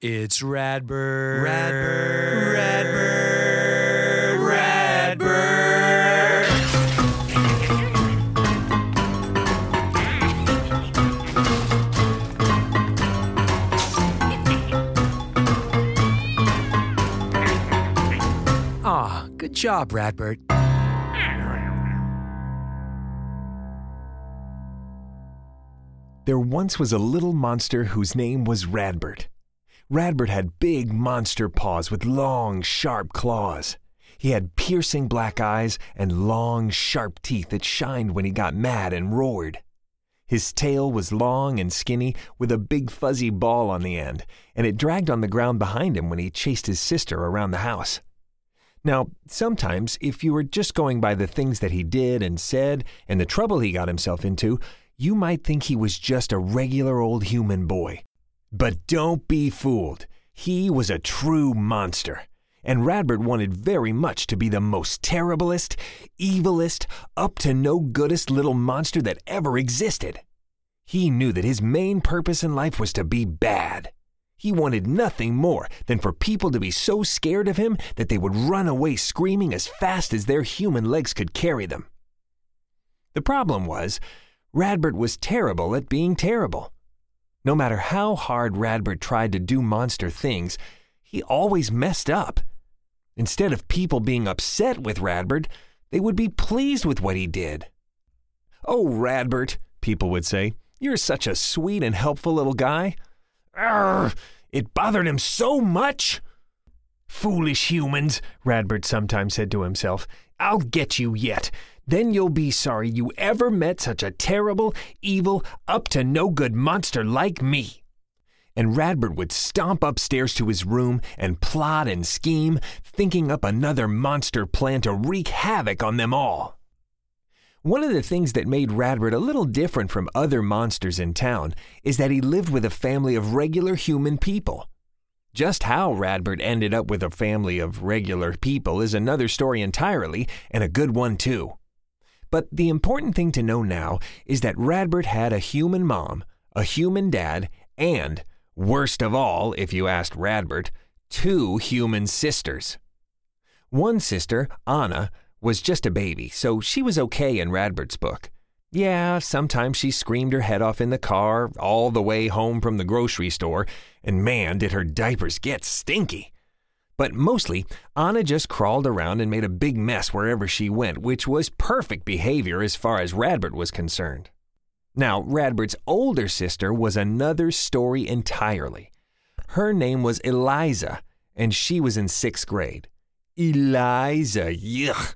It's Radbert. Radbert. Radbert. Radbert. Aw, good job, Radbert. There once was a little monster whose name was Radbert. Radbert had big monster paws with long, sharp claws. He had piercing black eyes and long, sharp teeth that shined when he got mad and roared. His tail was long and skinny with a big fuzzy ball on the end, and it dragged on the ground behind him when he chased his sister around the house. Now, sometimes, if you were just going by the things that he did and said and the trouble he got himself into, you might think he was just a regular old human boy. But don't be fooled. He was a true monster. And Radbert wanted very much to be the most terriblest, evilest, up to no goodest little monster that ever existed. He knew that his main purpose in life was to be bad. He wanted nothing more than for people to be so scared of him that they would run away screaming as fast as their human legs could carry them. The problem was, Radbert was terrible at being terrible. No matter how hard Radbert tried to do monster things, he always messed up. Instead of people being upset with Radbert, they would be pleased with what he did. Oh, Radbert, people would say, you're such a sweet and helpful little guy. Arr, it bothered him so much. Foolish humans, Radbert sometimes said to himself. I'll get you yet. Then you'll be sorry you ever met such a terrible, evil, up to no good monster like me. And Radbert would stomp upstairs to his room and plot and scheme, thinking up another monster plan to wreak havoc on them all. One of the things that made Radbert a little different from other monsters in town is that he lived with a family of regular human people. Just how Radbert ended up with a family of regular people is another story entirely, and a good one too. But the important thing to know now is that Radbert had a human mom, a human dad, and, worst of all, if you asked Radbert, two human sisters. One sister, Anna, was just a baby, so she was okay in Radbert's book. Yeah, sometimes she screamed her head off in the car all the way home from the grocery store, and man, did her diapers get stinky. But mostly, Anna just crawled around and made a big mess wherever she went, which was perfect behavior as far as Radbert was concerned. Now, Radbert's older sister was another story entirely. Her name was Eliza, and she was in sixth grade. Eliza, yuck.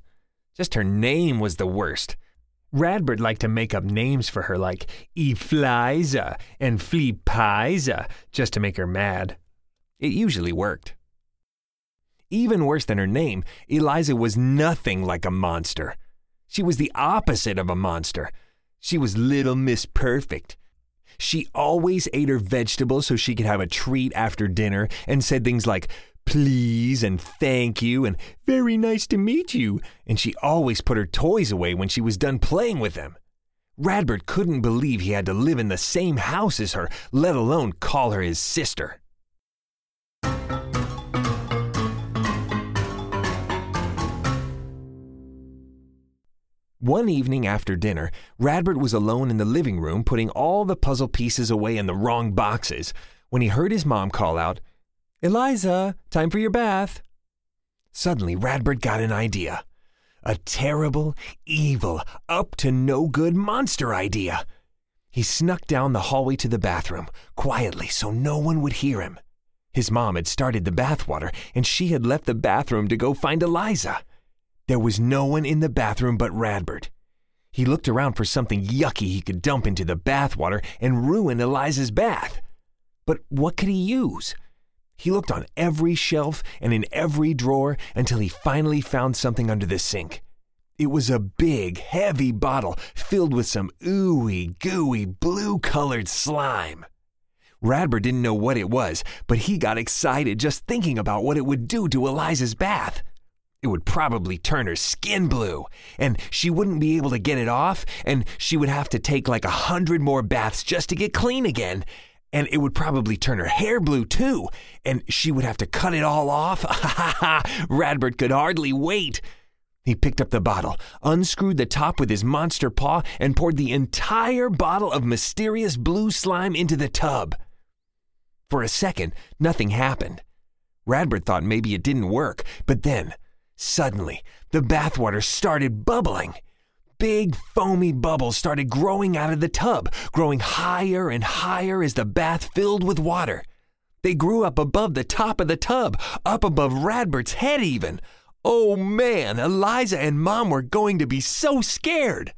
Just her name was the worst. Radbert liked to make up names for her like Efliza and Fleepiza just to make her mad. It usually worked. Even worse than her name, Eliza was nothing like a monster. She was the opposite of a monster. She was Little Miss Perfect. She always ate her vegetables so she could have a treat after dinner and said things like, please and thank you and very nice to meet you, and she always put her toys away when she was done playing with them. Radbert couldn't believe he had to live in the same house as her, let alone call her his sister. One evening after dinner, Radbert was alone in the living room putting all the puzzle pieces away in the wrong boxes when he heard his mom call out, Eliza, time for your bath. Suddenly, Radbert got an idea. A terrible, evil, up to no good monster idea. He snuck down the hallway to the bathroom, quietly so no one would hear him. His mom had started the bathwater, and she had left the bathroom to go find Eliza. There was no one in the bathroom but Radbert. He looked around for something yucky he could dump into the bathwater and ruin Eliza's bath. But what could he use? He looked on every shelf and in every drawer until he finally found something under the sink. It was a big, heavy bottle filled with some ooey gooey blue colored slime. Radbert didn't know what it was, but he got excited just thinking about what it would do to Eliza's bath. It would probably turn her skin blue, and she wouldn't be able to get it off, and she would have to take like a hundred more baths just to get clean again. And it would probably turn her hair blue too, and she would have to cut it all off. Ha ha ha! Radbert could hardly wait. He picked up the bottle, unscrewed the top with his monster paw, and poured the entire bottle of mysterious blue slime into the tub. For a second, nothing happened. Radbert thought maybe it didn't work, but then, suddenly, the bathwater started bubbling. Big foamy bubbles started growing out of the tub, growing higher and higher as the bath filled with water. They grew up above the top of the tub, up above Radbert's head even. Oh man, Eliza and Mom were going to be so scared.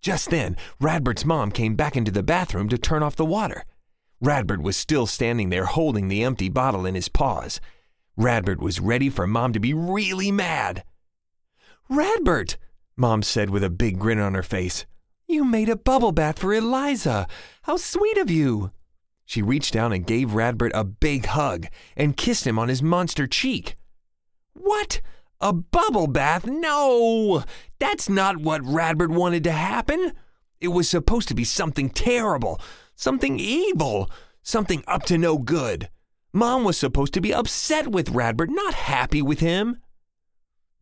Just then, Radbert's mom came back into the bathroom to turn off the water. Radbert was still standing there holding the empty bottle in his paws. Radbert was ready for Mom to be really mad. Radbert, Mom said with a big grin on her face, you made a bubble bath for Eliza. How sweet of you. She reached down and gave Radbert a big hug and kissed him on his monster cheek. What? A bubble bath? No! That's not what Radbert wanted to happen. It was supposed to be something terrible, something evil, something up to no good. Mom was supposed to be upset with Radbert, not happy with him.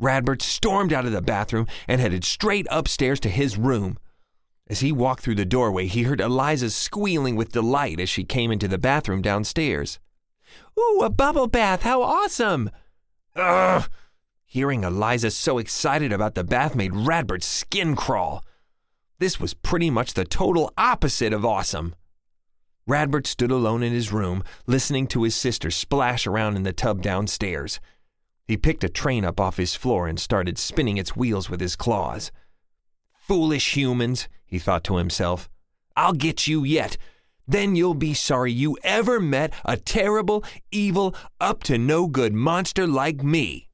Radbert stormed out of the bathroom and headed straight upstairs to his room. As he walked through the doorway, he heard Eliza squealing with delight as she came into the bathroom downstairs. Ooh, a bubble bath! How awesome! Ugh! Hearing Eliza so excited about the bath made Radbert's skin crawl. This was pretty much the total opposite of awesome. Radbert stood alone in his room, listening to his sister splash around in the tub downstairs. He picked a train up off his floor and started spinning its wheels with his claws. Foolish humans, he thought to himself. I'll get you yet. Then you'll be sorry you ever met a terrible, evil, up to no good monster like me.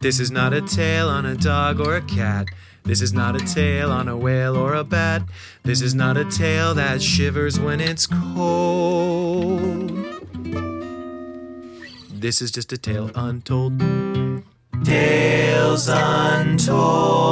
This is not a tale on a dog or a cat. This is not a tale on a whale or a bat. This is not a tale that shivers when it's cold. This is just a tale untold. Tales Untold.